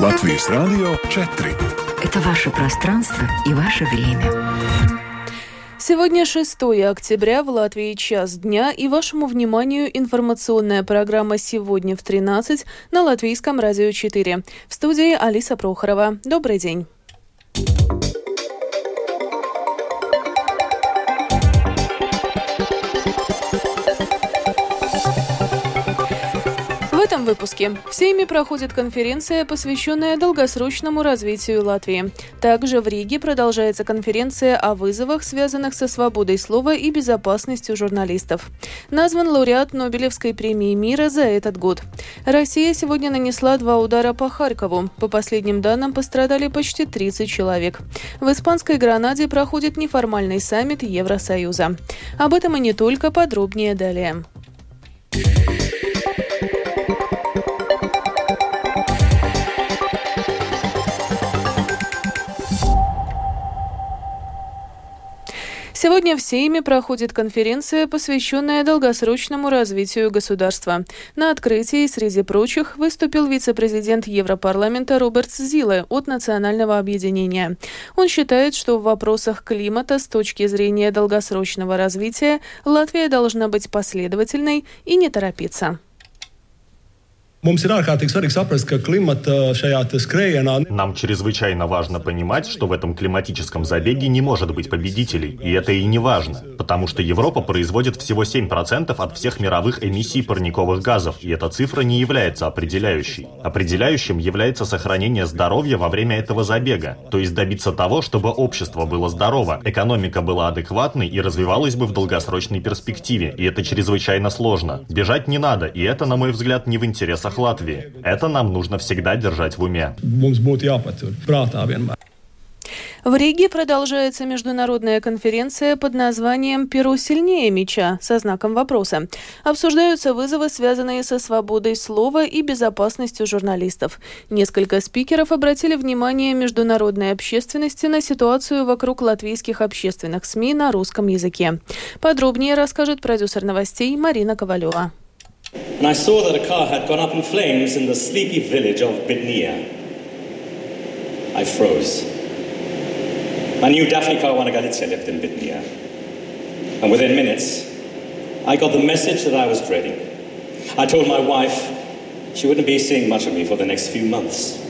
Латвийс радио 4. Это ваше пространство и ваше время. Сегодня 6 октября в Латвии час дня и вашему вниманию информационная программа «Сегодня в 13» на Латвийском радио 4. В студии Алиса Прохорова. Добрый день. Выпуске в Сейме проходит конференция, посвященная долгосрочному развитию Латвии. Также в Риге продолжается конференция о вызовах, связанных со свободой слова и безопасностью журналистов. Назван лауреат Нобелевской премии мира за этот год. Россия сегодня нанесла два удара по Харькову. По последним данным пострадали почти 30 человек. В испанской Гранаде проходит неформальный саммит Евросоюза. Об этом и не только, подробнее далее. Сегодня в Сейме проходит конференция, посвященная долгосрочному развитию государства. На открытии, среди прочих, выступил вице-президент Европарламента Роберт Зиле от Национального объединения. Он считает, что в вопросах климата с точки зрения долгосрочного развития Латвия должна быть последовательной и не торопиться. Нам чрезвычайно важно понимать, что в этом климатическом забеге не может быть победителей, и это и не важно, потому что Европа производит всего 7% от всех мировых эмиссий парниковых газов, и эта цифра не является определяющей. Определяющим является сохранение здоровья во время этого забега, то есть добиться того, чтобы общество было здорово, экономика была адекватной и развивалась бы в долгосрочной перспективе, и это чрезвычайно сложно. Бежать не надо, и это, на мой взгляд, не в интересах интересах Латвии. Это нам нужно всегда держать в уме. В Риге продолжается международная конференция под названием «Перу сильнее меча» со знаком вопроса. Обсуждаются вызовы, связанные со свободой слова и безопасностью журналистов. Несколько спикеров обратили внимание международной общественности на ситуацию вокруг латвийских общественных СМИ на русском языке. Подробнее расскажет продюсер новостей Марина Ковалева. And I saw that a car had gone up in flames in the sleepy village of Bidnia. I froze. I knew Daphne Caruana Galizia lived in Bidnia. And within minutes, I got the message that I was dreading. I told my wife she wouldn't be seeing much of me for the next few months.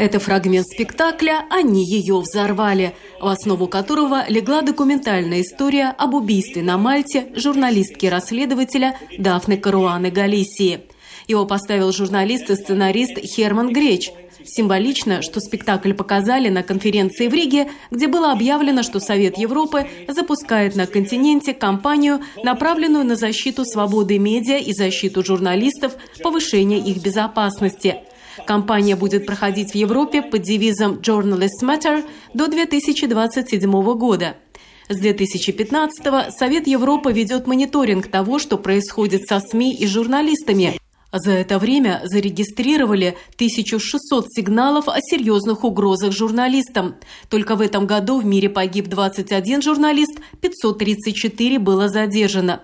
Это фрагмент спектакля «Они ее взорвали», в основу которого легла документальная история об убийстве на Мальте журналистки-расследователя Дафны Каруаны Галисии. Его поставил журналист и сценарист Херман Греч. Символично, что спектакль показали на конференции в Риге, где было объявлено, что Совет Европы запускает на континенте кампанию, направленную на защиту свободы медиа и защиту журналистов, повышение их безопасности – Кампания будет проходить в Европе под девизом «Journalists Matter» до 2027 года. С 2015 Совет Европы ведет мониторинг того, что происходит со СМИ и журналистами. За это время зарегистрировали 1600 сигналов о серьезных угрозах журналистам. Только в этом году в мире погиб 21 журналист, 534 было задержано.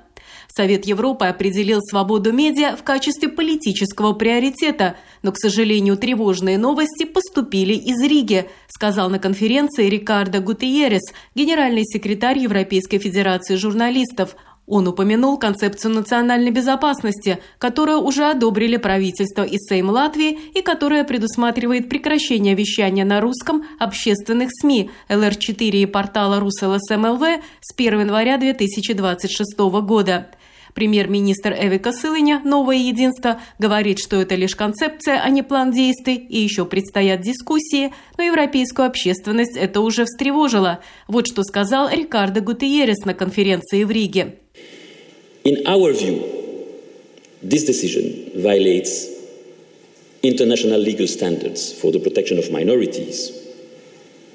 Совет Европы определил свободу медиа в качестве политического приоритета, но, к сожалению, тревожные новости поступили из Риги, сказал на конференции Рикардо Гутиерес, генеральный секретарь Европейской Федерации журналистов. Он упомянул концепцию национальной безопасности, которую уже одобрили правительство и Сейм Латвии и которая предусматривает прекращение вещания на русском общественных СМИ ЛР4 и портала РусЛСМЛВ с 1 января 2026 года. Премьер-министр Эвика Сылыня «Новое единство» говорит, что это лишь концепция, а не план действий, и еще предстоят дискуссии, но европейскую общественность это уже встревожило. Вот что сказал Рикардо Гутиерес на конференции в Риге. In our view, this decision violates international legal standards for the protection of minorities,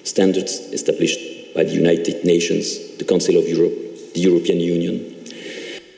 standards established by the United Nations, the Council of Europe, the European Union,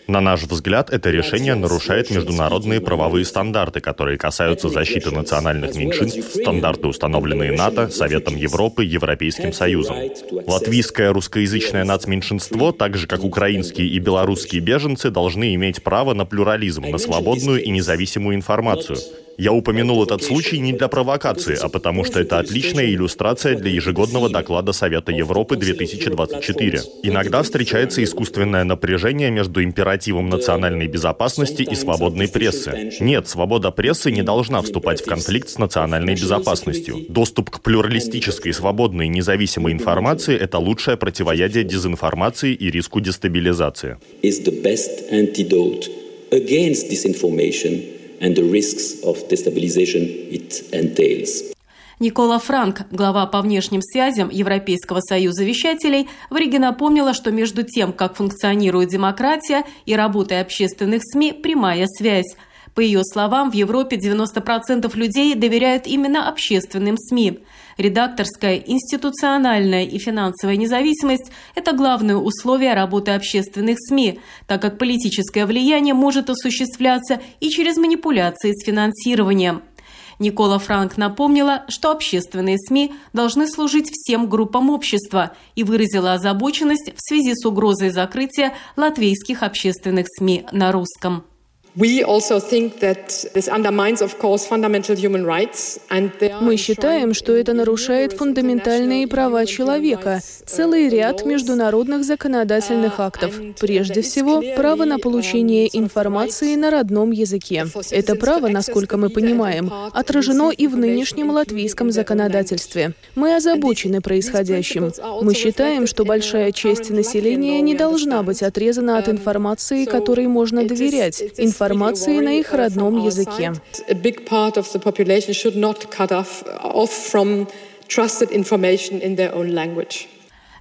На наш взгляд, это решение нарушает международные правовые стандарты, которые касаются защиты национальных меньшинств, стандарты, установленные НАТО, Советом Европы, Европейским Союзом. Латвийское русскоязычное нацменьшинство, так же как украинские и белорусские беженцы, должны иметь право на плюрализм, на свободную и независимую информацию. Я упомянул этот случай не для провокации, а потому что это отличная иллюстрация для ежегодного доклада Совета Европы 2024. Иногда встречается искусственное напряжение между императивом национальной безопасности и свободной прессы. Нет, свобода прессы не должна вступать в конфликт с национальной безопасностью. Доступ к плюралистической, свободной, независимой информации – это лучшее противоядие дезинформации и риску дестабилизации. And the risks of destabilization it entails. Никола Франк, глава по внешним связям Европейского союза вещателей, в Риге напомнила, что между тем, как функционирует демократия и работой общественных СМИ, прямая связь. По ее словам, в Европе 90% людей доверяют именно общественным СМИ. Редакторская, институциональная и финансовая независимость – это главные условия работы общественных СМИ, так как политическое влияние может осуществляться и через манипуляции с финансированием. Никола Франк напомнила, что общественные СМИ должны служить всем группам общества и выразила озабоченность в связи с угрозой закрытия латвийских общественных СМИ на русском. Мы считаем, что это нарушает фундаментальные права человека, целый ряд международных законодательных uh, актов. Прежде всего, право на получение информации на родном языке. Это право, насколько мы понимаем, отражено и в нынешнем латвийском законодательстве. Мы озабочены происходящим. Мы считаем, что большая часть населения не должна быть отрезана от um, информации, которой можно доверять информации на их родном языке.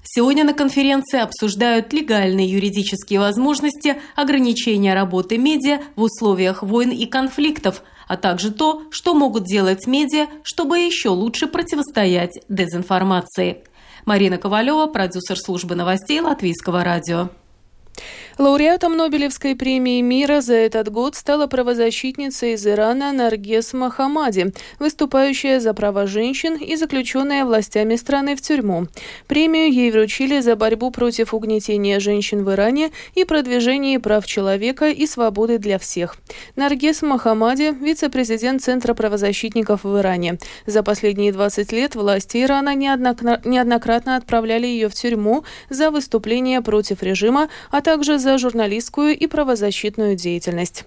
Сегодня на конференции обсуждают легальные юридические возможности ограничения работы медиа в условиях войн и конфликтов, а также то, что могут делать медиа, чтобы еще лучше противостоять дезинформации. Марина Ковалева, продюсер службы новостей Латвийского радио. Лауреатом Нобелевской премии мира за этот год стала правозащитница из Ирана Наргес Махамади, выступающая за права женщин и заключенная властями страны в тюрьму. Премию ей вручили за борьбу против угнетения женщин в Иране и продвижение прав человека и свободы для всех. Наргес Махамади – вице-президент Центра правозащитников в Иране. За последние 20 лет власти Ирана неоднократно отправляли ее в тюрьму за выступление против режима, а также за журналистскую и правозащитную деятельность.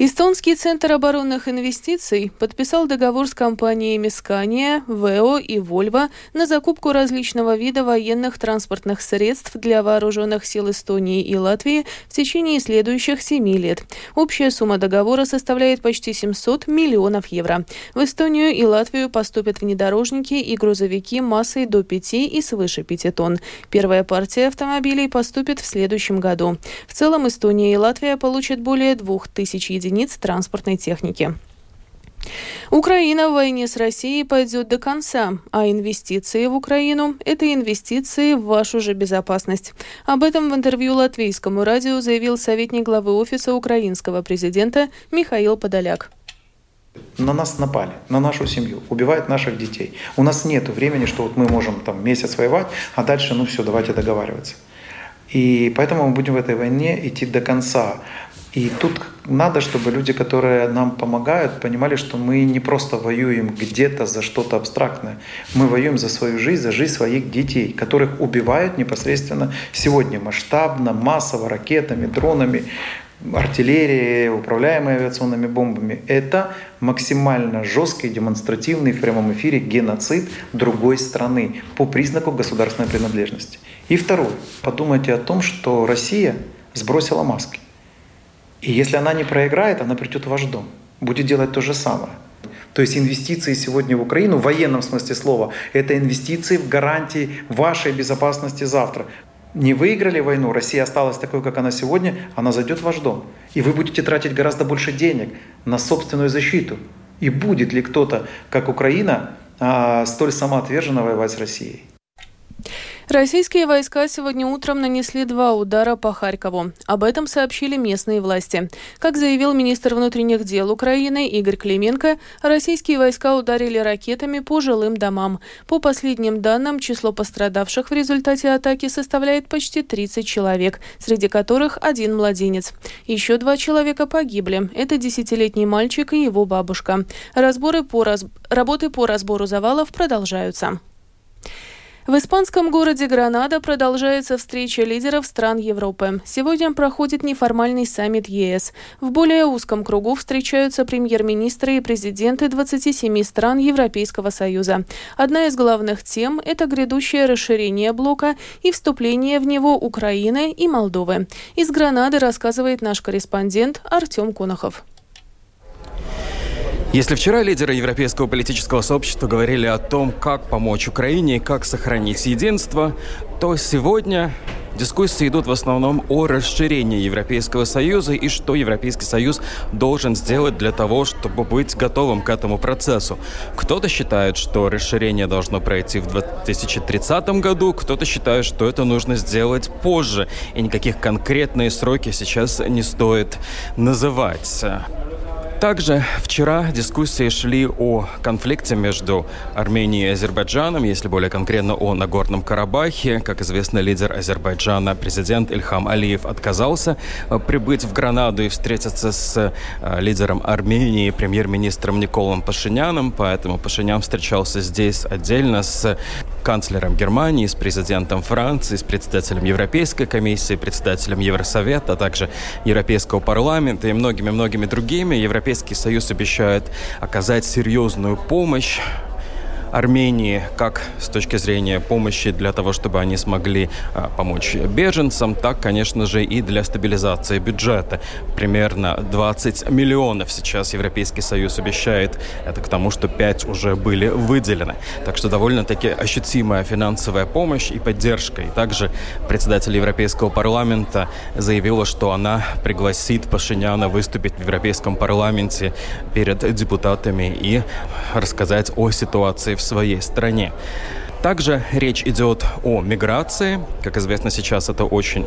Эстонский центр оборонных инвестиций подписал договор с компаниями Scania, ВЭО и Volvo на закупку различного вида военных транспортных средств для вооруженных сил Эстонии и Латвии в течение следующих семи лет. Общая сумма договора составляет почти 700 миллионов евро. В Эстонию и Латвию поступят внедорожники и грузовики массой до 5 и свыше 5 тонн. Первая партия автомобилей поступит в следующем году. В целом Эстония и Латвия получат более 2000 единиц единиц транспортной техники. Украина в войне с Россией пойдет до конца, а инвестиции в Украину – это инвестиции в вашу же безопасность. Об этом в интервью латвийскому радио заявил советник главы офиса украинского президента Михаил Подоляк. На нас напали, на нашу семью, убивают наших детей. У нас нет времени, что вот мы можем там месяц воевать, а дальше, ну все, давайте договариваться. И поэтому мы будем в этой войне идти до конца. И тут надо, чтобы люди, которые нам помогают, понимали, что мы не просто воюем где-то за что-то абстрактное. Мы воюем за свою жизнь, за жизнь своих детей, которых убивают непосредственно сегодня масштабно, массово, ракетами, дронами, артиллерией, управляемой авиационными бомбами. Это максимально жесткий, демонстративный в прямом эфире геноцид другой страны по признаку государственной принадлежности. И второе. Подумайте о том, что Россия сбросила маски. И если она не проиграет, она придет в ваш дом, будет делать то же самое. То есть инвестиции сегодня в Украину, в военном смысле слова, это инвестиции в гарантии вашей безопасности завтра. Не выиграли войну, Россия осталась такой, как она сегодня, она зайдет в ваш дом. И вы будете тратить гораздо больше денег на собственную защиту. И будет ли кто-то, как Украина, а, столь самоотверженно воевать с Россией? Российские войска сегодня утром нанесли два удара по Харькову. Об этом сообщили местные власти. Как заявил министр внутренних дел Украины Игорь Клименко, российские войска ударили ракетами по жилым домам. По последним данным, число пострадавших в результате атаки составляет почти 30 человек, среди которых один младенец. Еще два человека погибли. Это десятилетний мальчик и его бабушка. Разборы по раз... Работы по разбору завалов продолжаются. В испанском городе Гранада продолжается встреча лидеров стран Европы. Сегодня проходит неформальный саммит ЕС. В более узком кругу встречаются премьер-министры и президенты 27 стран Европейского Союза. Одна из главных тем – это грядущее расширение блока и вступление в него Украины и Молдовы. Из Гранады рассказывает наш корреспондент Артем Конохов. Если вчера лидеры европейского политического сообщества говорили о том, как помочь Украине как сохранить единство, то сегодня дискуссии идут в основном о расширении Европейского Союза и что Европейский Союз должен сделать для того, чтобы быть готовым к этому процессу. Кто-то считает, что расширение должно пройти в 2030 году, кто-то считает, что это нужно сделать позже, и никаких конкретные сроки сейчас не стоит называть. Также вчера дискуссии шли о конфликте между Арменией и Азербайджаном, если более конкретно о Нагорном Карабахе. Как известно, лидер Азербайджана, президент Ильхам Алиев, отказался э, прибыть в Гранаду и встретиться с э, лидером Армении, премьер-министром Николом Пашиняном, поэтому Пашинян встречался здесь отдельно с канцлером Германии, с президентом Франции, с председателем Европейской комиссии, председателем Евросовета, а также Европейского парламента и многими-многими другими. Европейский Союз обещает оказать серьезную помощь Армении, как с точки зрения помощи для того, чтобы они смогли а, помочь беженцам, так, конечно же, и для стабилизации бюджета. Примерно 20 миллионов сейчас Европейский Союз обещает. Это к тому, что 5 уже были выделены. Так что довольно-таки ощутимая финансовая помощь и поддержка. И также председатель Европейского парламента заявила, что она пригласит Пашиняна выступить в Европейском парламенте перед депутатами и рассказать о ситуации в своей стране. Также речь идет о миграции. Как известно, сейчас это очень,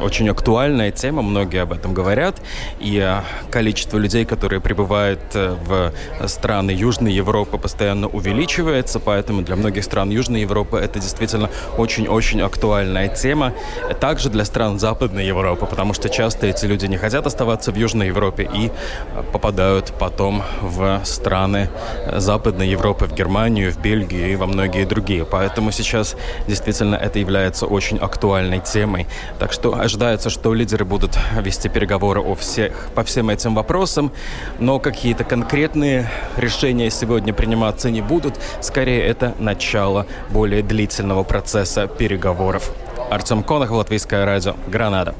очень актуальная тема, многие об этом говорят. И э, количество людей, которые прибывают э, в страны Южной Европы, постоянно увеличивается, поэтому для многих стран Южной Европы это действительно очень-очень актуальная тема. Также для стран Западной Европы, потому что часто эти люди не хотят оставаться в Южной Европе и э, попадают потом в страны Западной Европы, в Германию, в Бельгию и во многие другие. Поэтому сейчас действительно это является очень актуальной темой. Так что ожидается, что лидеры будут вести переговоры о всех, по всем этим вопросам, но какие-то конкретные решения сегодня приниматься не будут. Скорее, это начало более длительного процесса переговоров. Артем Конах, Латвийское радио, Гранада.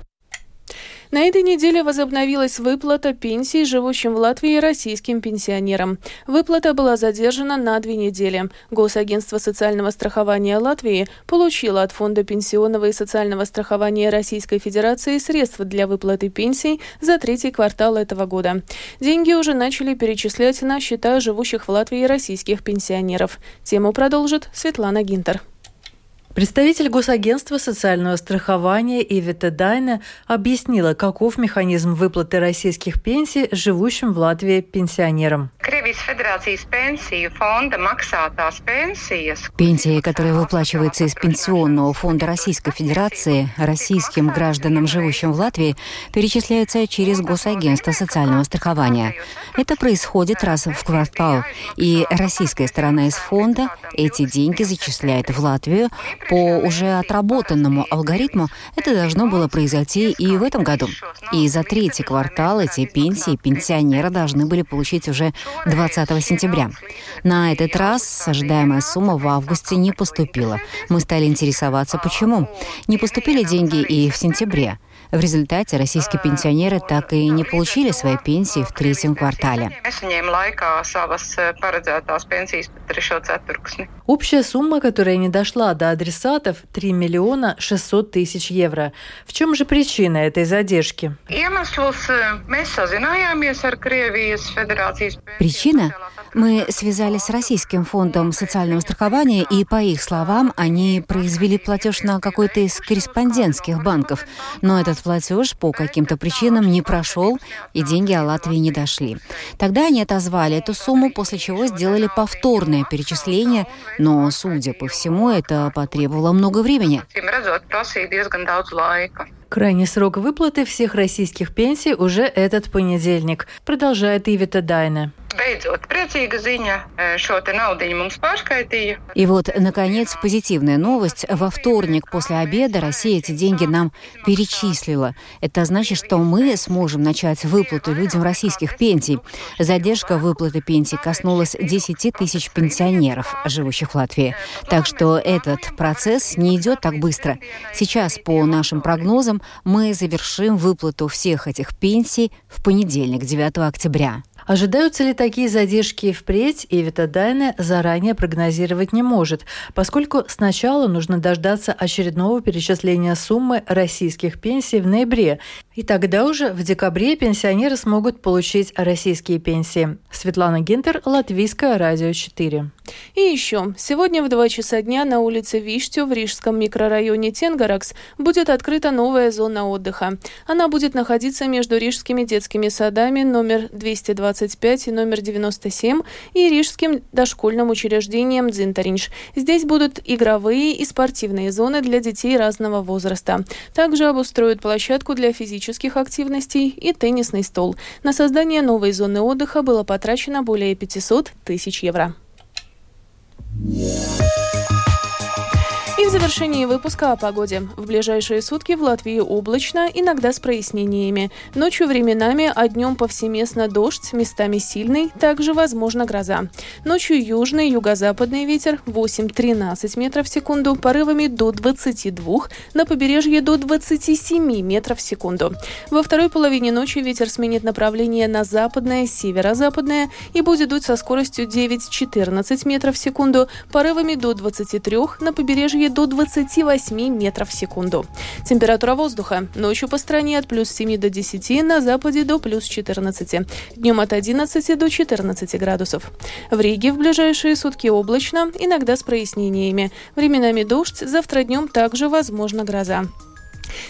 На этой неделе возобновилась выплата пенсий живущим в Латвии российским пенсионерам. Выплата была задержана на две недели. Госагентство социального страхования Латвии получило от Фонда пенсионного и социального страхования Российской Федерации средства для выплаты пенсий за третий квартал этого года. Деньги уже начали перечислять на счета живущих в Латвии российских пенсионеров. Тему продолжит Светлана Гинтер. Представитель Госагентства социального страхования Ивита Дайна объяснила, каков механизм выплаты российских пенсий живущим в Латвии пенсионерам. Пенсии, которые выплачиваются из Пенсионного фонда Российской Федерации российским гражданам, живущим в Латвии, перечисляются через Госагентство социального страхования. Это происходит раз в квартал, и российская сторона из фонда эти деньги зачисляет в Латвию по уже отработанному алгоритму это должно было произойти и в этом году. И за третий квартал эти пенсии пенсионеры должны были получить уже 20 сентября. На этот раз ожидаемая сумма в августе не поступила. Мы стали интересоваться, почему. Не поступили деньги и в сентябре. В результате российские пенсионеры так и не получили свои пенсии в третьем квартале. Общая сумма, которая не дошла до адресатов, 3 миллиона 600 тысяч евро. В чем же причина этой задержки? Причина мы связались с Российским фондом социального страхования, и, по их словам, они произвели платеж на какой-то из корреспондентских банков. Но этот платеж по каким-то причинам не прошел, и деньги о Латвии не дошли. Тогда они отозвали эту сумму, после чего сделали повторное перечисление, но, судя по всему, это потребовало много времени. Крайний срок выплаты всех российских пенсий уже этот понедельник, продолжает Ивита Дайна. И вот, наконец, позитивная новость. Во вторник после обеда Россия эти деньги нам перечислила. Это значит, что мы сможем начать выплату людям российских пенсий. Задержка выплаты пенсий коснулась 10 тысяч пенсионеров, живущих в Латвии. Так что этот процесс не идет так быстро. Сейчас, по нашим прогнозам, мы завершим выплату всех этих пенсий в понедельник, 9 октября. Ожидаются ли такие задержки впредь, Эвита Дайне заранее прогнозировать не может, поскольку сначала нужно дождаться очередного перечисления суммы российских пенсий в ноябре, и тогда уже в декабре пенсионеры смогут получить российские пенсии. Светлана Гинтер, Латвийское радио 4. И еще. Сегодня в 2 часа дня на улице Виштю в Рижском микрорайоне Тенгаракс будет открыта новая зона отдыха. Она будет находиться между рижскими детскими садами номер 220 25 и номер 97 и Рижским дошкольным учреждением «Дзинтаринш». Здесь будут игровые и спортивные зоны для детей разного возраста. Также обустроят площадку для физических активностей и теннисный стол. На создание новой зоны отдыха было потрачено более 500 тысяч евро. Yeah. Завершении выпуска о погоде. В ближайшие сутки в Латвии облачно, иногда с прояснениями. Ночью временами, а днем повсеместно дождь, местами сильный, также возможна гроза. Ночью южный, юго-западный ветер 8-13 метров в секунду, порывами до 22, на побережье до 27 метров в секунду. Во второй половине ночи ветер сменит направление на западное, северо-западное и будет дуть со скоростью 9-14 метров в секунду, порывами до 23, на побережье до 28 метров в секунду. Температура воздуха. Ночью по стране от плюс 7 до 10, на западе до плюс 14. Днем от 11 до 14 градусов. В Риге в ближайшие сутки облачно, иногда с прояснениями. Временами дождь, завтра днем также возможна гроза.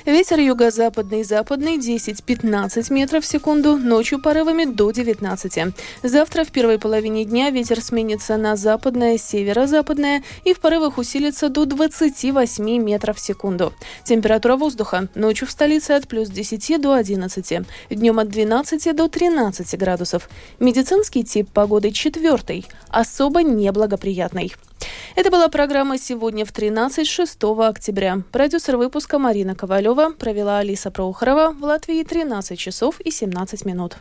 Ветер юго-западный, западный 10-15 метров в секунду, ночью порывами до 19. Завтра в первой половине дня ветер сменится на западное, северо-западное и в порывах усилится до 28 метров в секунду. Температура воздуха ночью в столице от плюс 10 до 11, днем от 12 до 13 градусов. Медицинский тип погоды четвертый, особо неблагоприятный. Это была программа «Сегодня в 13 6 октября». Продюсер выпуска Марина Ковалева провела Алиса Проухорова в Латвии 13 часов и 17 минут.